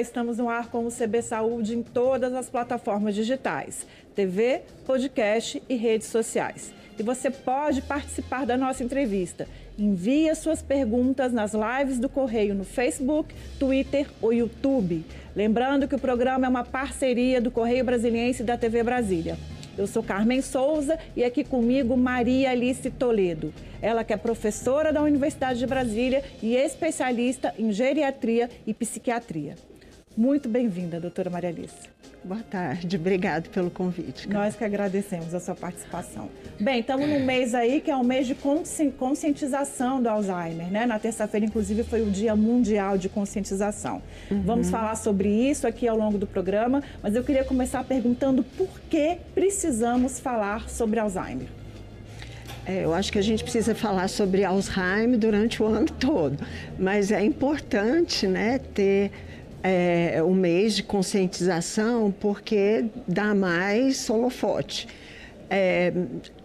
Estamos no ar com o CB Saúde em todas as plataformas digitais, TV, podcast e redes sociais. E você pode participar da nossa entrevista. Envie as suas perguntas nas lives do Correio no Facebook, Twitter ou YouTube. Lembrando que o programa é uma parceria do Correio Brasiliense e da TV Brasília. Eu sou Carmen Souza e aqui comigo Maria Alice Toledo. Ela que é professora da Universidade de Brasília e especialista em geriatria e psiquiatria. Muito bem-vinda, doutora Maria Alice. Boa tarde, obrigado pelo convite. Cara. Nós que agradecemos a sua participação. Bem, estamos num mês aí que é um mês de conscientização do Alzheimer, né? Na terça-feira, inclusive, foi o Dia Mundial de Conscientização. Uhum. Vamos falar sobre isso aqui ao longo do programa, mas eu queria começar perguntando por que precisamos falar sobre Alzheimer. É, eu acho que a gente precisa falar sobre Alzheimer durante o ano todo, mas é importante, né, ter é, mês de conscientização porque dá mais holofote. É,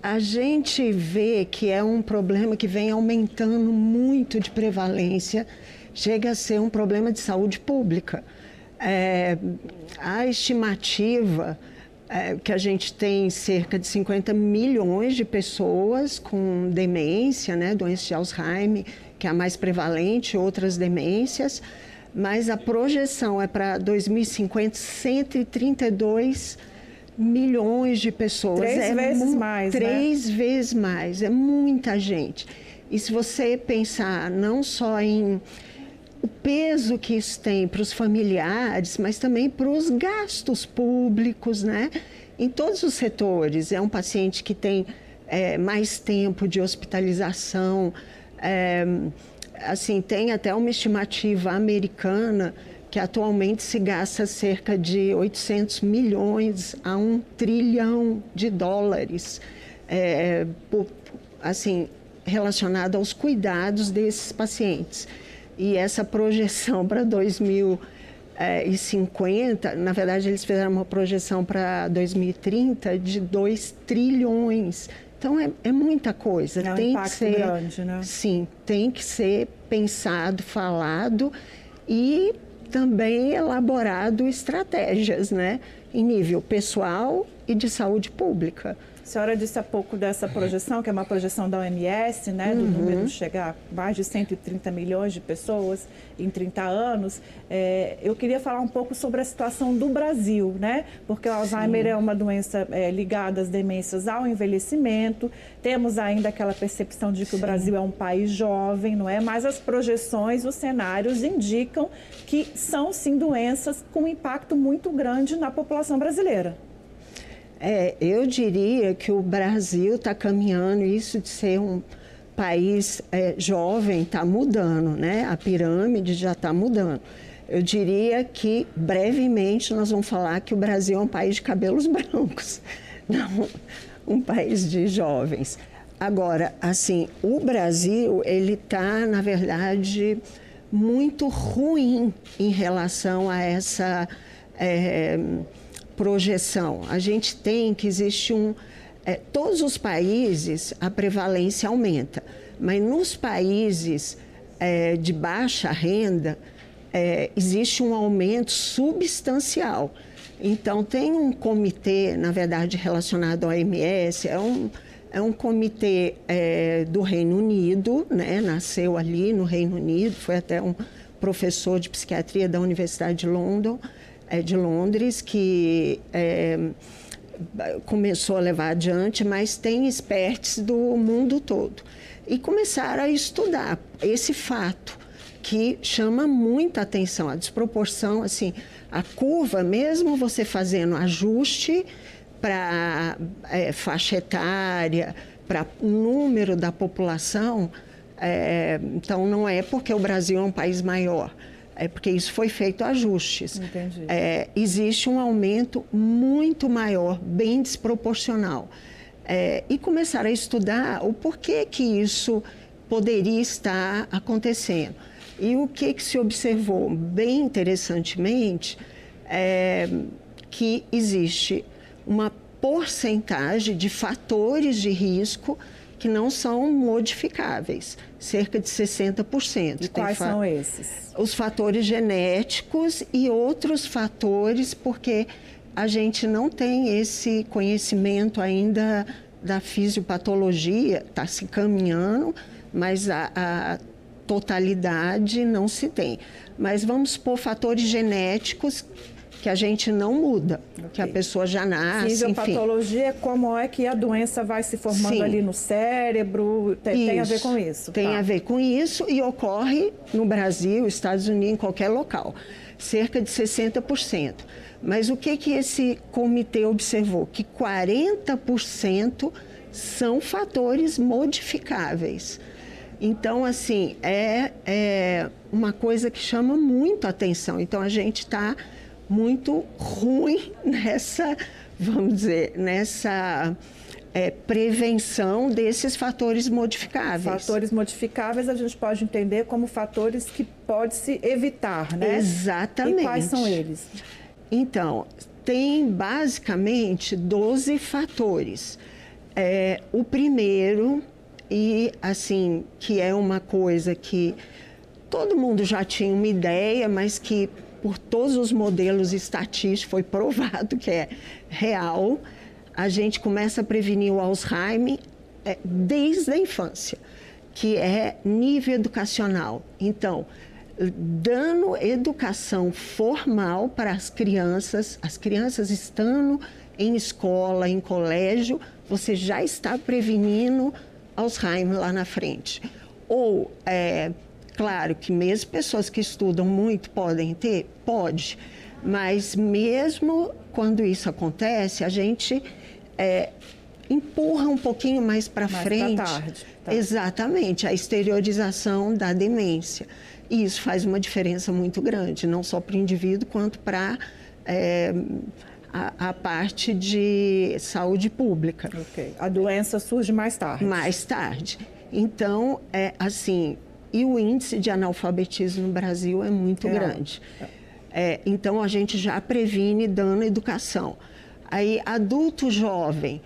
a gente vê que é um problema que vem aumentando muito de prevalência, chega a ser um problema de saúde pública. É, a estimativa é, que a gente tem cerca de 50 milhões de pessoas com demência, né, doença de Alzheimer, que é a mais prevalente, outras demências mas a projeção é para 2050 132 milhões de pessoas. Três é vezes mais. Né? Três né? vezes mais. É muita gente. E se você pensar não só em o peso que isso tem para os familiares, mas também para os gastos públicos, né? Em todos os setores. É um paciente que tem é, mais tempo de hospitalização. É, assim, tem até uma estimativa americana que atualmente se gasta cerca de 800 milhões a um trilhão de dólares, é, por, assim, relacionado aos cuidados desses pacientes. E essa projeção para 2050, na verdade, eles fizeram uma projeção para 2030 de 2 trilhões então é, é muita coisa. É um tem que ser, grande, né? Sim, tem que ser pensado, falado e também elaborado estratégias, né? Em nível pessoal e de saúde pública. A senhora disse há pouco dessa projeção, que é uma projeção da OMS, né, do uhum. número chegar a mais de 130 milhões de pessoas em 30 anos. É, eu queria falar um pouco sobre a situação do Brasil, né, porque o Alzheimer Sim. é uma doença é, ligada às demências ao envelhecimento. Temos ainda aquela percepção de que Sim. o Brasil é um país jovem, não é? Mas as projeções, os cenários indicam que são sim doenças com impacto muito grande na população brasileira. É, eu diria que o Brasil está caminhando, isso de ser um país é, jovem está mudando, né? A pirâmide já está mudando. Eu diria que brevemente nós vamos falar que o Brasil é um país de cabelos brancos, não um país de jovens. Agora, assim, o Brasil ele está, na verdade, muito ruim em relação a essa é, projeção. A gente tem que existe um. É, todos os países a prevalência aumenta, mas nos países é, de baixa renda é, existe um aumento substancial. Então, tem um comitê, na verdade, relacionado ao OMS, é um, é um comitê é, do Reino Unido, né? nasceu ali no Reino Unido, foi até um professor de psiquiatria da Universidade de London é, de Londres que é, começou a levar adiante, mas tem experts do mundo todo. E começaram a estudar esse fato que chama muita atenção, a desproporção, assim, a curva, mesmo você fazendo ajuste para é, faixa etária, para número da população, é, então não é porque o Brasil é um país maior, é porque isso foi feito ajustes. Entendi. É, existe um aumento muito maior, bem desproporcional. É, e começar a estudar o porquê que isso poderia estar acontecendo. E o que, que se observou bem interessantemente é que existe uma porcentagem de fatores de risco que não são modificáveis, cerca de 60%. E quais são esses? Os fatores genéticos e outros fatores, porque a gente não tem esse conhecimento ainda da fisiopatologia, está se caminhando, mas a, a totalidade não se tem. Mas vamos por fatores genéticos que a gente não muda, okay. que a pessoa já nasce, Fisiopatologia, é como é que a doença vai se formando Sim. ali no cérebro, tem, tem, a ver com isso? Tem tá. a ver com isso e ocorre no Brasil, Estados Unidos, em qualquer local, cerca de 60%. Mas o que, que esse comitê observou? Que 40% são fatores modificáveis. Então, assim, é, é uma coisa que chama muito atenção. Então, a gente está muito ruim nessa, vamos dizer, nessa é, prevenção desses fatores modificáveis. Fatores modificáveis a gente pode entender como fatores que pode se evitar, né? Exatamente. E quais são eles? Então, tem basicamente 12 fatores. É, o primeiro, e assim, que é uma coisa que todo mundo já tinha uma ideia, mas que por todos os modelos estatísticos foi provado que é real, a gente começa a prevenir o Alzheimer é, desde a infância, que é nível educacional. Então, dando educação formal para as crianças, as crianças estando em escola, em colégio, você já está prevenindo Alzheimer lá na frente. Ou, é, claro que mesmo pessoas que estudam muito podem ter, pode, mas mesmo quando isso acontece, a gente é, empurra um pouquinho mais para frente. Tarde, tá. Exatamente, a exteriorização da demência. E isso faz uma diferença muito grande, não só para o indivíduo, quanto para é, a, a, parte de saúde pública. Ok. A doença surge mais tarde. Mais tarde. Então, é assim, e o índice de analfabetismo no Brasil é muito é. grande. É, então, a gente já previne dando educação. Aí, adulto jovem,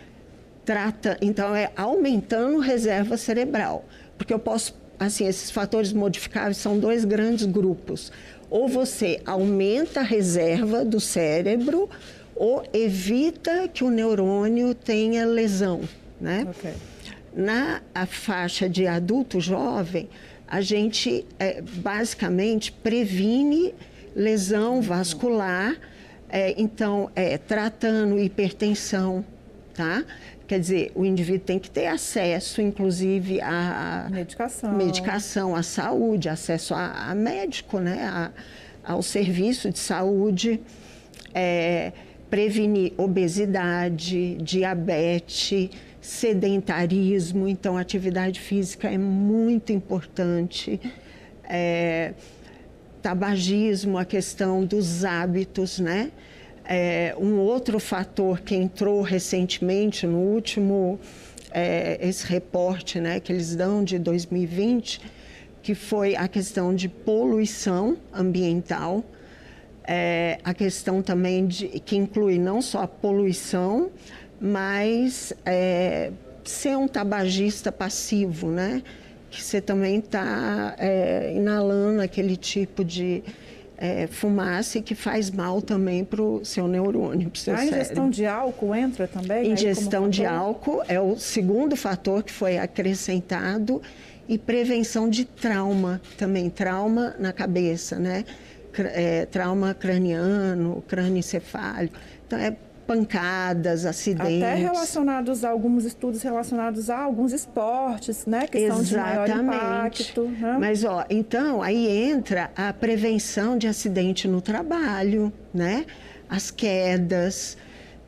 trata, então, é aumentando reserva cerebral. Porque eu posso assim, esses fatores modificáveis são dois grandes grupos. Ou você aumenta a reserva do cérebro ou evita que o neurônio tenha lesão, né? Okay. Na faixa de adulto jovem, a gente é, basicamente previne lesão vascular, é, então é, tratando hipertensão, tá? Quer dizer, o indivíduo tem que ter acesso, inclusive, à medicação, medicação à saúde, acesso a, a médico, né? A, ao serviço de saúde, é, prevenir obesidade, diabetes, sedentarismo. Então, atividade física é muito importante. É, tabagismo, a questão dos hábitos, né? É, um outro fator que entrou recentemente no último é, esse reporte né, que eles dão de 2020, que foi a questão de poluição ambiental, é, a questão também de que inclui não só a poluição, mas é, ser um tabagista passivo, né? Que você também está é, inalando aquele tipo de é, fumaça que faz mal também para o seu neurônio, para o seu A ingestão de álcool entra também? Ingestão de álcool é o segundo fator que foi acrescentado e prevenção de trauma também, trauma na cabeça, né? É, trauma craniano, crânioencefálico. Então, é pancadas, acidentes. Até relacionados a alguns estudos relacionados a alguns esportes, né? Que Exatamente. são de maior impacto. Né? Mas, ó, então, aí entra a prevenção de acidente no trabalho, né? As quedas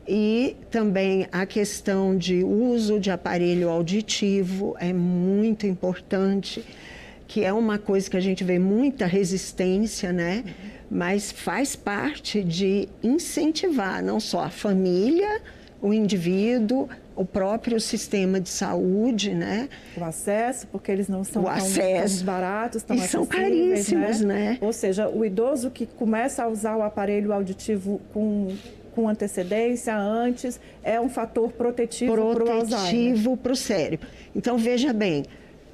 e também a questão de uso de aparelho auditivo é muito importante, que é uma coisa que a gente vê muita resistência, né? Mas faz parte de incentivar não só a família, o indivíduo, o próprio sistema de saúde, né? O acesso, porque eles não são o tão, acesso. tão baratos, tão e são caríssimos, né? né? Ou seja, o idoso que começa a usar o aparelho auditivo com com antecedência, antes, é um fator protetivo para o. Protetivo para o cérebro. Então, veja bem,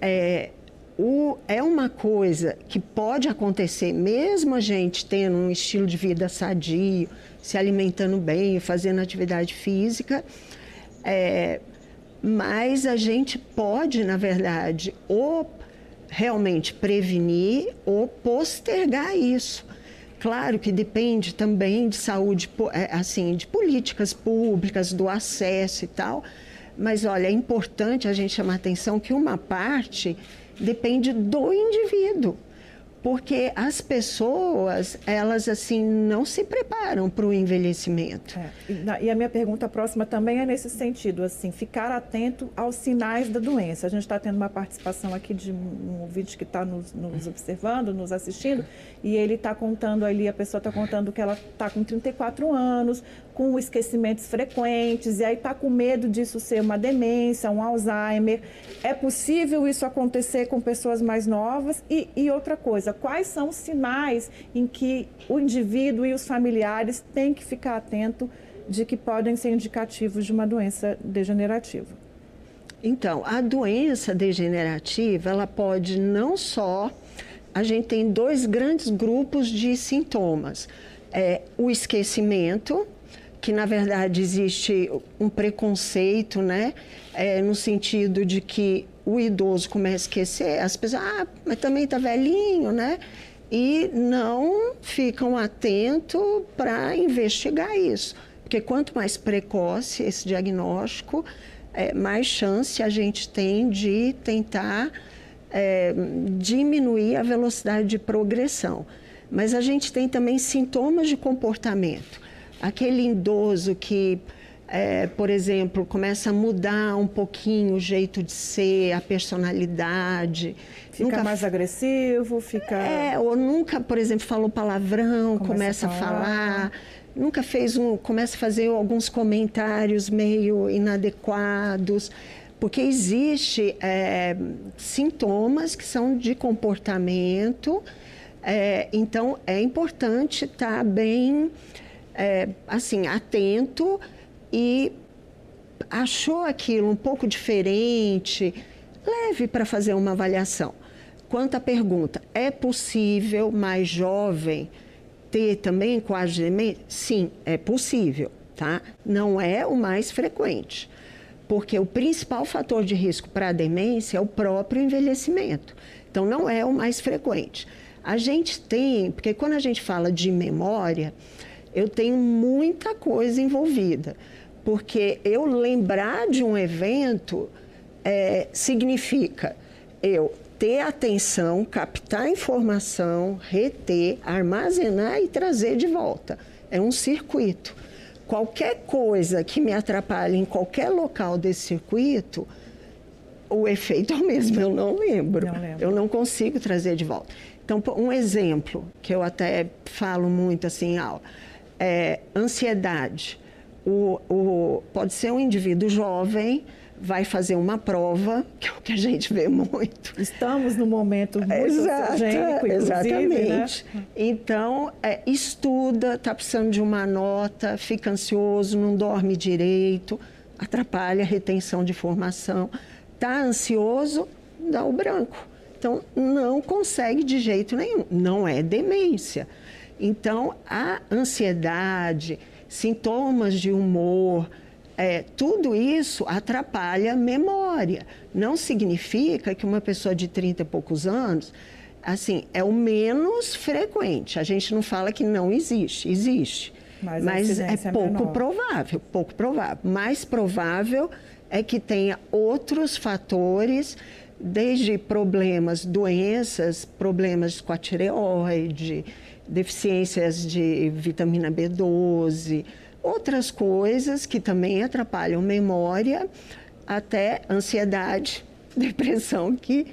é, o, é uma coisa que pode acontecer, mesmo a gente tendo um estilo de vida sadio, se alimentando bem, fazendo atividade física, é, mas a gente pode, na verdade, ou realmente prevenir ou postergar isso. Claro que depende também de saúde, é, assim, de políticas públicas, do acesso e tal. Mas olha, é importante a gente chamar atenção que uma parte depende do indivíduo porque as pessoas, elas assim, não se preparam para o envelhecimento. É. E a minha pergunta próxima também é nesse sentido, assim, ficar atento aos sinais da doença. A gente está tendo uma participação aqui de um ouvinte que está nos, nos, observando, nos assistindo, e ele está contando ali, a pessoa está contando que ela está com 34 anos, com esquecimentos frequentes, e aí está com medo disso ser uma demência, um Alzheimer. É possível isso acontecer com pessoas mais novas? E, e outra coisa, quais são os sinais em que o indivíduo e os familiares têm que ficar atento de que podem ser indicativos de uma doença degenerativa? Então, a doença degenerativa, ela pode não só. A gente tem dois grandes grupos de sintomas: é o esquecimento, que na verdade existe um preconceito, né? É, no sentido de que o idoso começa a esquecer, as pessoas, ah, mas também está velhinho, né? E não ficam atentos para investigar isso. Porque quanto mais precoce esse diagnóstico, é, mais chance a gente tem de tentar é, diminuir a velocidade de progressão. Mas a gente tem também sintomas de comportamento aquele idoso que, é, por exemplo, começa a mudar um pouquinho o jeito de ser, a personalidade. Fica nunca, mais agressivo, fica. É, ou nunca, por exemplo, falou palavrão, começa, começa a, falar. falar. Nunca fez um. começa a fazer alguns comentários meio inadequados porque existe é, sintomas que são de comportamento, é, então é importante estar tá bem é, assim, atento e achou aquilo um pouco diferente, leve para fazer uma avaliação. Quanto à pergunta, é possível mais jovem ter também quadro de demência? Sim, é possível, tá? Não é o mais frequente, porque o principal fator de risco para a demência é o próprio envelhecimento. Então, não é o mais frequente. A gente tem, porque quando a gente fala de memória, eu tenho muita coisa envolvida, porque eu lembrar de um evento é, significa eu ter atenção, captar informação, reter, armazenar e trazer de volta. É um circuito. Qualquer coisa que me atrapalhe em qualquer local desse circuito, o efeito é o mesmo, eu não lembro. Não lembro. Eu não consigo trazer de volta. Então, um exemplo que eu até falo muito assim em aula é, ansiedade. O, o, pode ser um indivíduo jovem, vai fazer uma prova, que é o que a gente vê muito. Estamos no momento muito Exato, Exatamente. Né? Então, é, estuda, está precisando de uma nota, fica ansioso, não dorme direito, atrapalha a retenção de informação. Está ansioso, dá o branco. Então, não consegue de jeito nenhum. Não é demência. Então, a ansiedade, sintomas de humor, é, tudo isso atrapalha a memória. Não significa que uma pessoa de 30 e poucos anos, assim, é o menos frequente. A gente não fala que não existe, existe. Mas, mas é, é pouco provável, pouco provável. Mais provável é que tenha outros fatores, desde problemas, doenças, problemas com a tireoide, deficiências de vitamina B12, outras coisas que também atrapalham memória, até ansiedade, depressão, que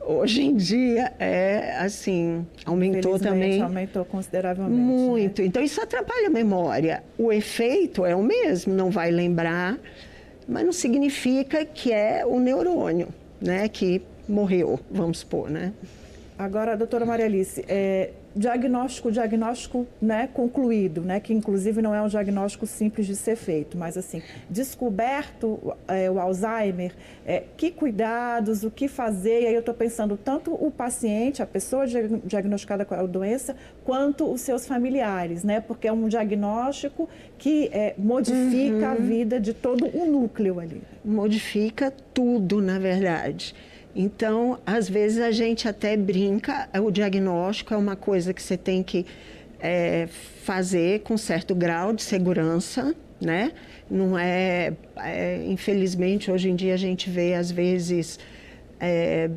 hoje em dia é assim, aumentou também. aumentou consideravelmente. Né? Muito. Né? Então isso atrapalha a memória. O efeito é o mesmo, não vai lembrar, mas não significa que é o neurônio, né, que morreu, vamos supor, né? Agora, doutora Maria Alice, é, diagnóstico, diagnóstico né, concluído, né, que inclusive não é um diagnóstico simples de ser feito, mas assim, descoberto é, o Alzheimer, é, que cuidados, o que fazer, e aí eu estou pensando tanto o paciente, a pessoa diagnosticada com a doença, quanto os seus familiares, né, porque é um diagnóstico que é, modifica uhum. a vida de todo o núcleo ali. Modifica tudo, na verdade. Então, às vezes a gente até brinca, o diagnóstico é uma coisa que você tem que é, fazer com certo grau de segurança, né? Não é, é, infelizmente, hoje em dia a gente vê às vezes é,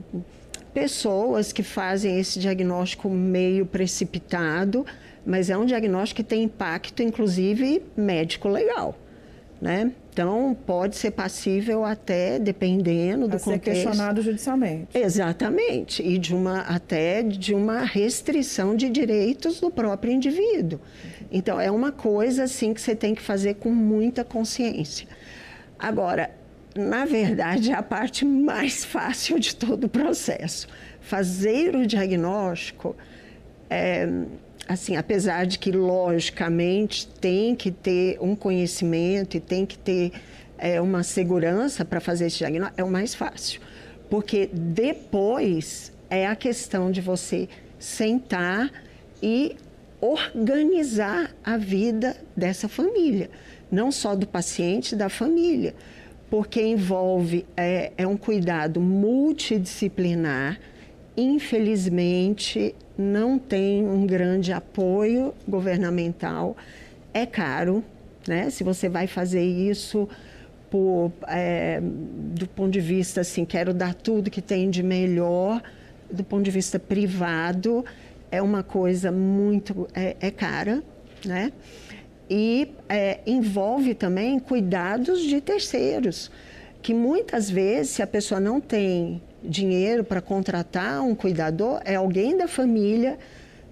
pessoas que fazem esse diagnóstico meio precipitado, mas é um diagnóstico que tem impacto, inclusive médico legal, né? Então, pode ser passível até, dependendo do a ser questionado judicialmente. Exatamente. E de uma, até de uma restrição de direitos do próprio indivíduo. Então, é uma coisa, assim, que você tem que fazer com muita consciência. Agora, na verdade, é a parte mais fácil de todo o processo. Fazer o diagnóstico... É, assim, apesar de que logicamente tem que ter um conhecimento e tem que ter é, uma segurança para fazer esse diagnóstico, é o mais fácil. Porque depois é a questão de você sentar e organizar a vida dessa família, não só do paciente, da família, porque envolve é, é um cuidado multidisciplinar. Infelizmente, não tem um grande apoio governamental, é caro, né? Se você vai fazer isso por, é, do ponto de vista assim, quero dar tudo que tem de melhor, do ponto de vista privado, é uma coisa muito é, é cara, né? E é, envolve também cuidados de terceiros, que muitas vezes, se a pessoa não tem dinheiro para contratar um cuidador, é alguém da família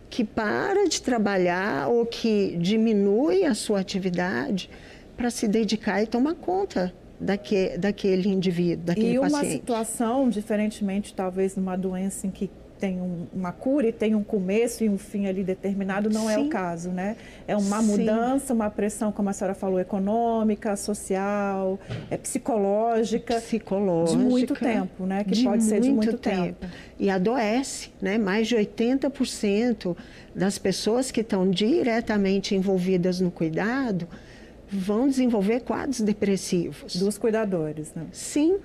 que para de trabalhar ou que diminui a sua atividade para se dedicar e tomar conta daque, daquele indivíduo, daquele e paciente. E uma situação, diferentemente talvez numa doença em que tem um, uma cura e tem um começo e um fim ali determinado, não Sim. é o caso, né? É uma Sim. mudança, uma pressão, como a senhora falou, econômica, social, é psicológica. Psicológica. De muito tempo, né? Que pode ser de muito tempo. tempo. E adoece, né? Mais de 80% das pessoas que estão diretamente envolvidas no cuidado vão desenvolver quadros depressivos. Dos cuidadores, né? Sim,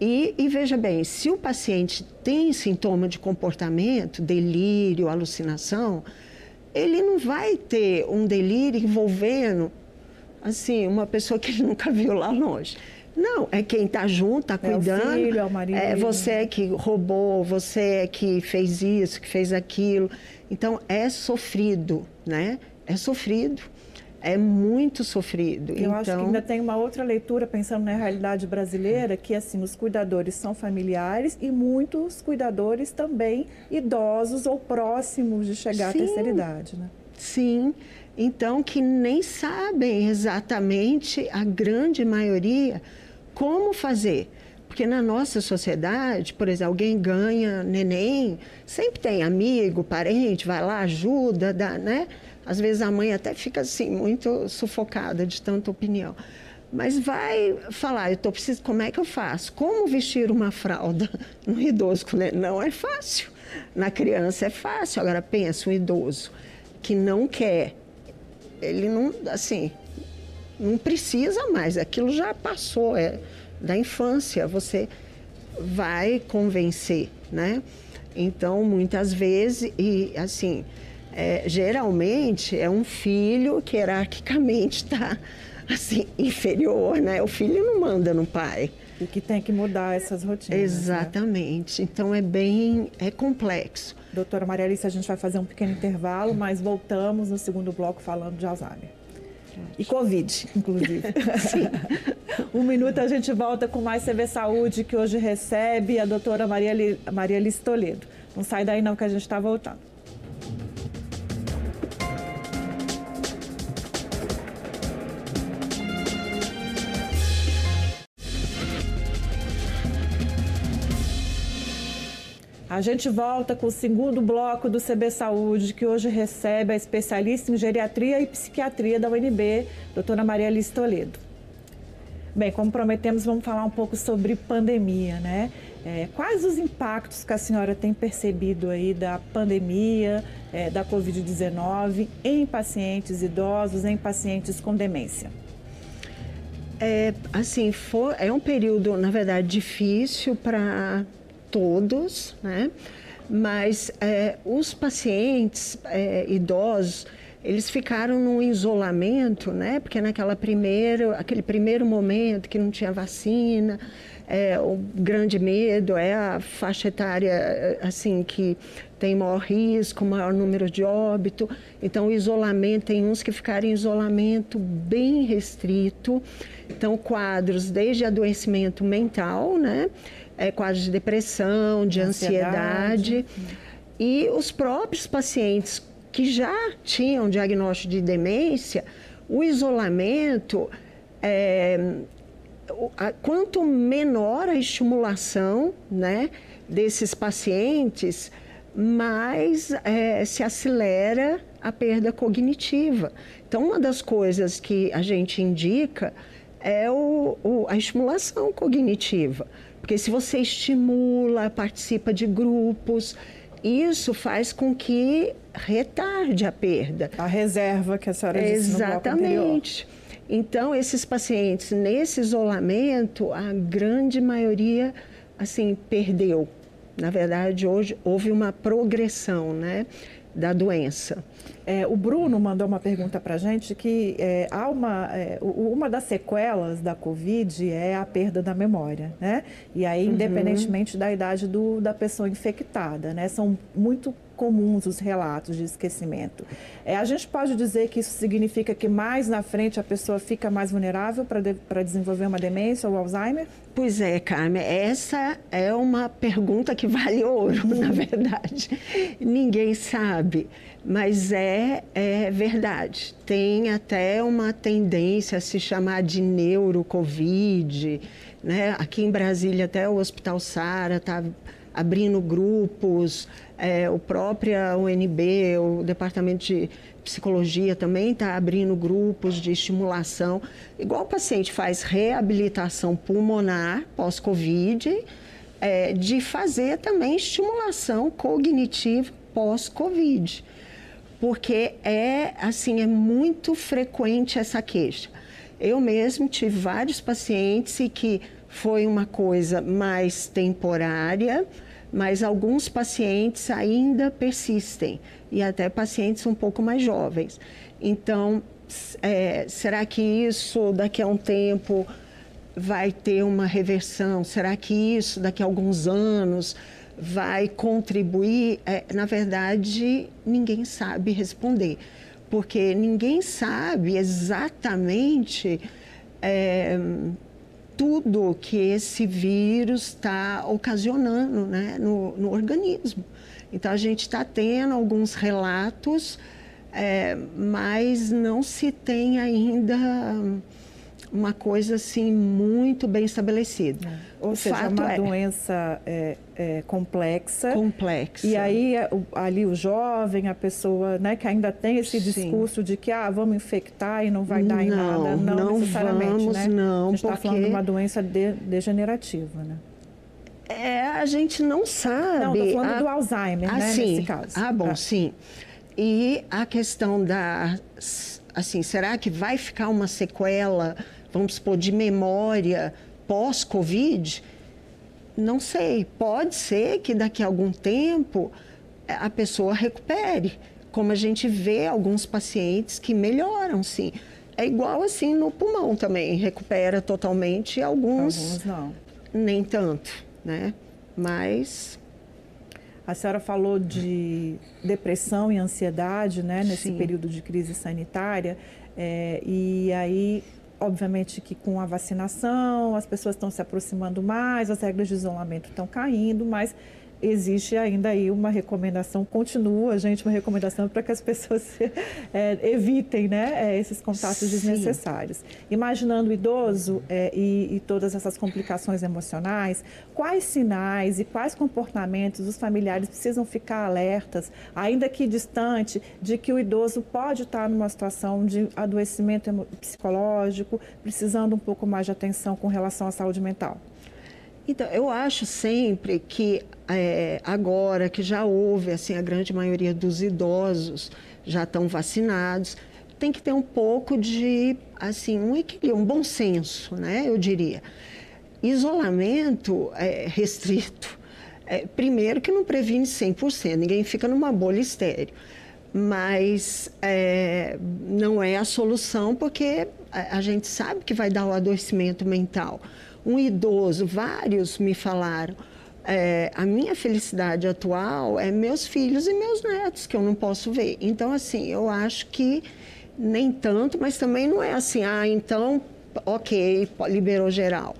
e, e, veja bem, se o paciente tem sintoma de comportamento, delírio, alucinação, ele não vai ter um delírio envolvendo, assim, uma pessoa que ele nunca viu lá longe. Não, é quem está junto, está cuidando. É, o filho, é, o marido. é você que roubou, você que fez isso, que fez aquilo. Então, é sofrido, né? É sofrido é muito sofrido. Eu então... acho que então ainda tem uma outra leitura, pensando na realidade brasileira, que assim, os cuidadores são familiares e muitos cuidadores também idosos ou próximos de chegar Sim. à terceira idade, né? Sim, então que nem sabem exatamente, a grande maioria, como fazer. Porque na nossa sociedade, por exemplo, alguém ganha neném, sempre tem amigo, parente, vai lá, ajuda, dá, né? Às vezes a mãe até fica assim, muito sufocada de tanta opinião. Mas vai falar, eu estou precisando, como é que eu faço? Como vestir uma fralda no idoso? Não é fácil. Na criança é fácil. Agora pensa, um idoso que não quer, ele não, assim, não precisa mais, aquilo já passou, é da infância, você vai convencer, né? Então, muitas vezes, e assim, é, geralmente é um filho que hierarquicamente está assim, inferior, né? O filho não manda no pai. E que tem que mudar essas rotinas. Né? Exatamente. Né? Então é bem é complexo. Doutora Maria Alice, a gente vai fazer um pequeno intervalo, mas voltamos no segundo bloco falando de Alzheimer. E Covid, inclusive. Sim. um minuto a gente volta com mais CV Saúde, que hoje recebe a doutora Maria, Maria Alice Toledo. Não sai daí não que a gente está voltando. A gente volta com o segundo bloco do CB Saúde, que hoje recebe a especialista em geriatria e psiquiatria da UNB, doutora Maria Alice Toledo. Bem, como prometemos, vamos falar um pouco sobre pandemia, né? É, quais os impactos que a senhora tem percebido aí da pandemia, é, da Covid-19 em pacientes idosos, em pacientes com demência? É, assim, for, é um período, na verdade, difícil para todos, né? Mas é, os pacientes é, idosos, eles ficaram num isolamento, né? Porque naquela primeiro, aquele primeiro momento que não tinha vacina, é, o grande medo é a faixa etária assim que tem maior risco, maior número de óbito. Então, o isolamento, tem uns que ficaram em isolamento bem restrito. Então, quadros desde adoecimento mental, né? É, quadros de depressão, de ansiedade. ansiedade. E os próprios pacientes que já tinham diagnóstico de demência, o isolamento, é, quanto menor a estimulação né, desses pacientes, mais é, se acelera a perda cognitiva. Então, uma das coisas que a gente indica é o, o, a estimulação cognitiva. Porque se você estimula, participa de grupos, isso faz com que retarde a perda. A reserva que a senhora disse Exatamente. Então, esses pacientes, nesse isolamento, a grande maioria, assim, perdeu. Na verdade, hoje houve uma progressão, né? da doença. É, o Bruno mandou uma pergunta para a gente que é, há uma, é, uma das sequelas da Covid é a perda da memória, né? E aí, uhum. independentemente da idade do, da pessoa infectada, né? São muito comuns os relatos de esquecimento. É, a gente pode dizer que isso significa que mais na frente a pessoa fica mais vulnerável para de, desenvolver uma demência ou Alzheimer? Pois é, Carmen, essa é uma pergunta que vale ouro, na verdade. Ninguém sabe, mas é, é verdade. Tem até uma tendência a se chamar de neurocovid, né? Aqui em Brasília até o Hospital Sara está abrindo grupos, é, o próprio UNB, o Departamento de Psicologia também está abrindo grupos de estimulação. Igual o paciente faz reabilitação pulmonar pós-Covid, é, de fazer também estimulação cognitiva pós-Covid. Porque é assim, é muito frequente essa queixa. Eu mesmo tive vários pacientes que foi uma coisa mais temporária, mas alguns pacientes ainda persistem e até pacientes um pouco mais jovens. Então, é, será que isso daqui a um tempo vai ter uma reversão? Será que isso daqui a alguns anos vai contribuir? É, na verdade, ninguém sabe responder, porque ninguém sabe exatamente. É, tudo que esse vírus está ocasionando né, no, no, organismo. Então, a gente está tendo alguns relatos, é, mas não se tem ainda uma coisa assim muito bem estabelecida. É. Ou o seja, é uma é, doença é, é, complexa. Complexa. E aí ali o jovem, a pessoa né, que ainda tem esse Sim. discurso de que ah, vamos infectar e não vai dar em não, nada. Não, não necessariamente, vamos, né? Não, a gente está porque... falando de uma doença de, degenerativa, né? É, a gente não sabe. Não, estou falando a... do Alzheimer, ah, né, sim. nesse caso. Ah, bom, ah. sim. E a questão da... Assim, será que vai ficar uma sequela vamos supor, de memória pós-Covid, não sei. Pode ser que daqui a algum tempo eh, a pessoa recupere, como a gente vê alguns pacientes que melhoram, sim. É igual assim no pulmão também, recupera totalmente, alguns, alguns não. nem tanto, né? Mas a senhora falou de depressão e ansiedade, né, nesse Sim. período de crise sanitária, é, e aí Obviamente que com a vacinação as pessoas estão se aproximando mais, as regras de isolamento estão caindo, mas existe ainda aí uma recomendação, continua, gente, uma recomendação para que as pessoas é, evitem né, é, esses contatos Sim. desnecessários. Imaginando o idoso é, e, e, todas essas complicações emocionais, quais sinais e quais comportamentos os familiares precisam ficar alertas, ainda que distante, de que o idoso pode estar numa situação de adoecimento psicológico, precisando um pouco mais de atenção com relação à saúde mental? Então, eu acho sempre que é, agora que já houve, assim, a grande maioria dos idosos já estão vacinados, tem que ter um pouco de, assim, um equilíbrio, um bom senso, né, eu diria. Isolamento é, restrito, é, primeiro que não previne 100%, ninguém fica numa bolha estéreo, mas é, não é a solução porque a, a gente sabe que vai dar o adoecimento mental um idoso, vários me falaram. É, a minha felicidade atual é meus filhos e meus netos, que eu não posso ver. Então, assim, eu acho que nem tanto, mas também não é assim, ah, então, ok, liberou geral.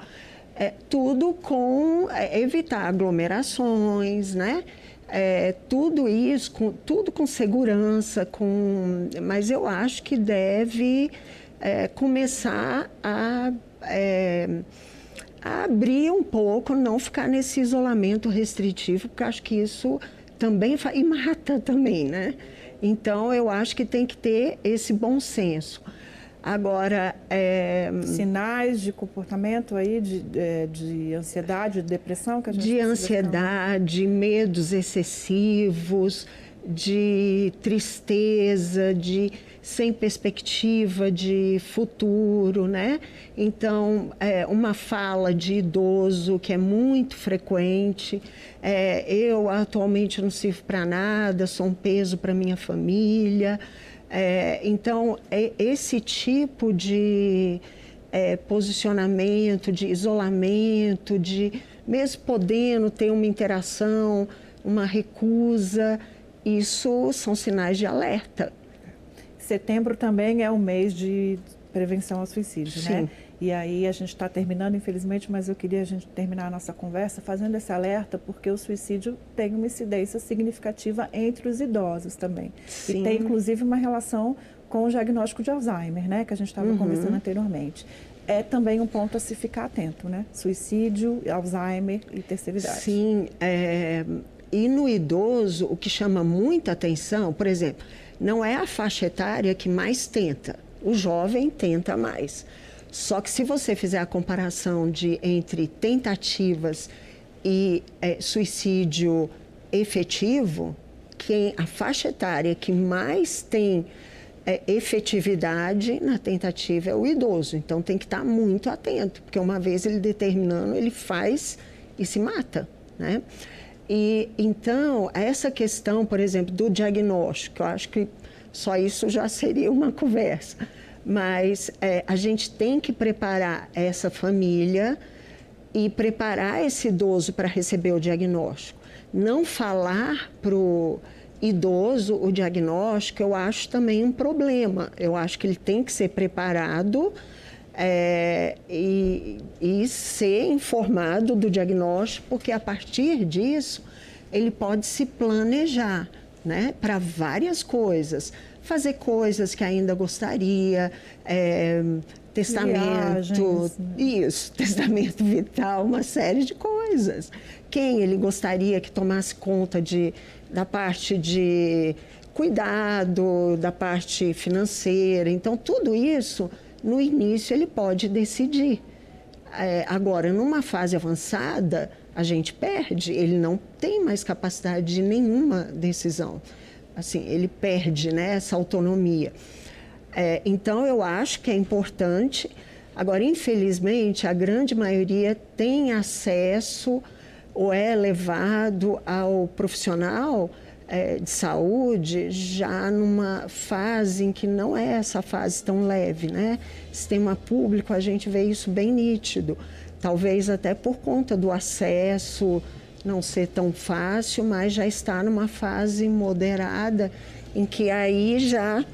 É, tudo com é, evitar aglomerações, né? É, tudo isso, com, tudo com segurança, com, mas eu acho que deve é, começar a é, abrir um pouco, não ficar nesse isolamento restritivo, porque acho que isso também faz, e mata também, né? Então eu acho que tem que ter esse bom senso. Agora, é... sinais de comportamento aí de, de, é, de, ansiedade, de depressão que a gente de ansiedade, medos excessivos, de tristeza, de sem perspectiva de futuro, né? Então, é, uma fala de idoso que é muito frequente. É, eu atualmente não sirvo para nada, sou um peso para minha família. É, então, é esse tipo de é, posicionamento, de isolamento, de mesmo podendo ter uma interação, uma recusa, isso são sinais de alerta. Setembro também é o mês de prevenção ao suicídio, né? Sim. né? E aí a gente está terminando, infelizmente, mas eu queria a gente terminar a nossa conversa fazendo esse alerta, porque o suicídio tem uma incidência significativa entre os idosos também. Sim. E tem, inclusive, uma relação com o diagnóstico de Alzheimer, né? Que a gente estava uhum. conversando anteriormente. É também um ponto a se ficar atento, né? Suicídio, Alzheimer e terceira idade. Sim, é... e no idoso, o que chama muita atenção, por exemplo não é a faixa etária que mais tenta. O jovem tenta mais. Só que se você fizer a comparação de entre tentativas e é, suicídio efetivo, quem a faixa etária que mais tem é, efetividade na tentativa é o idoso. Então tem que estar muito atento, porque uma vez ele determinando, ele faz e se mata, né? E então, essa questão, por exemplo, do diagnóstico, eu acho que só isso já seria uma conversa. Mas é, a gente tem que preparar essa família e preparar esse idoso para receber o diagnóstico. Não falar para o idoso o diagnóstico, eu acho também um problema. Eu acho que ele tem que ser preparado é, e, e ser informado do diagnóstico, porque a partir disso ele pode se planejar né, para várias coisas. Fazer coisas que ainda gostaria, é, testamento, Viagens, né? isso, testamento vital, uma série de coisas. Quem ele gostaria que tomasse conta de, da parte de cuidado, da parte financeira. Então, tudo isso no início ele pode decidir. É, agora, numa fase avançada, a gente perde, ele não tem mais capacidade de nenhuma decisão. Assim, ele perde né, essa autonomia. É, então, eu acho que é importante. Agora, infelizmente, a grande maioria tem acesso ou é levado ao profissional é, de saúde já numa fase em que não é essa fase tão leve, né? Sistema público, a gente vê isso bem nítido. Talvez até por conta do acesso não ser tão fácil, mas já está numa fase moderada em que aí já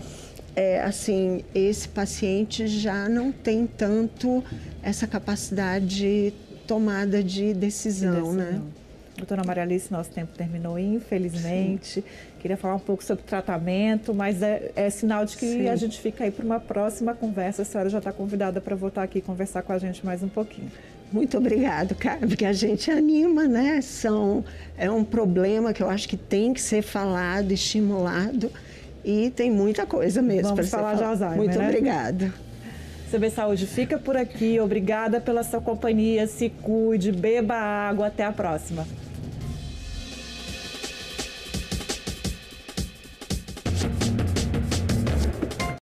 é, assim esse paciente já não tem tanto essa capacidade de tomada de decisão, de decisão. né? Doutora Maria Alice, nosso tempo terminou, infelizmente. Sim. Queria falar um pouco sobre tratamento, mas é, é sinal de que Sim. a gente fica aí para uma próxima conversa. A senhora já está convidada para voltar aqui e conversar com a gente mais um pouquinho. Muito obrigado, cara, porque a gente anima, né? São, é um problema que eu acho que tem que ser falado, estimulado e tem muita coisa mesmo para falar de Alzheimer. Muito né? obrigada. CB Saúde fica por aqui. Obrigada pela sua companhia. Se cuide, beba água. Até a próxima.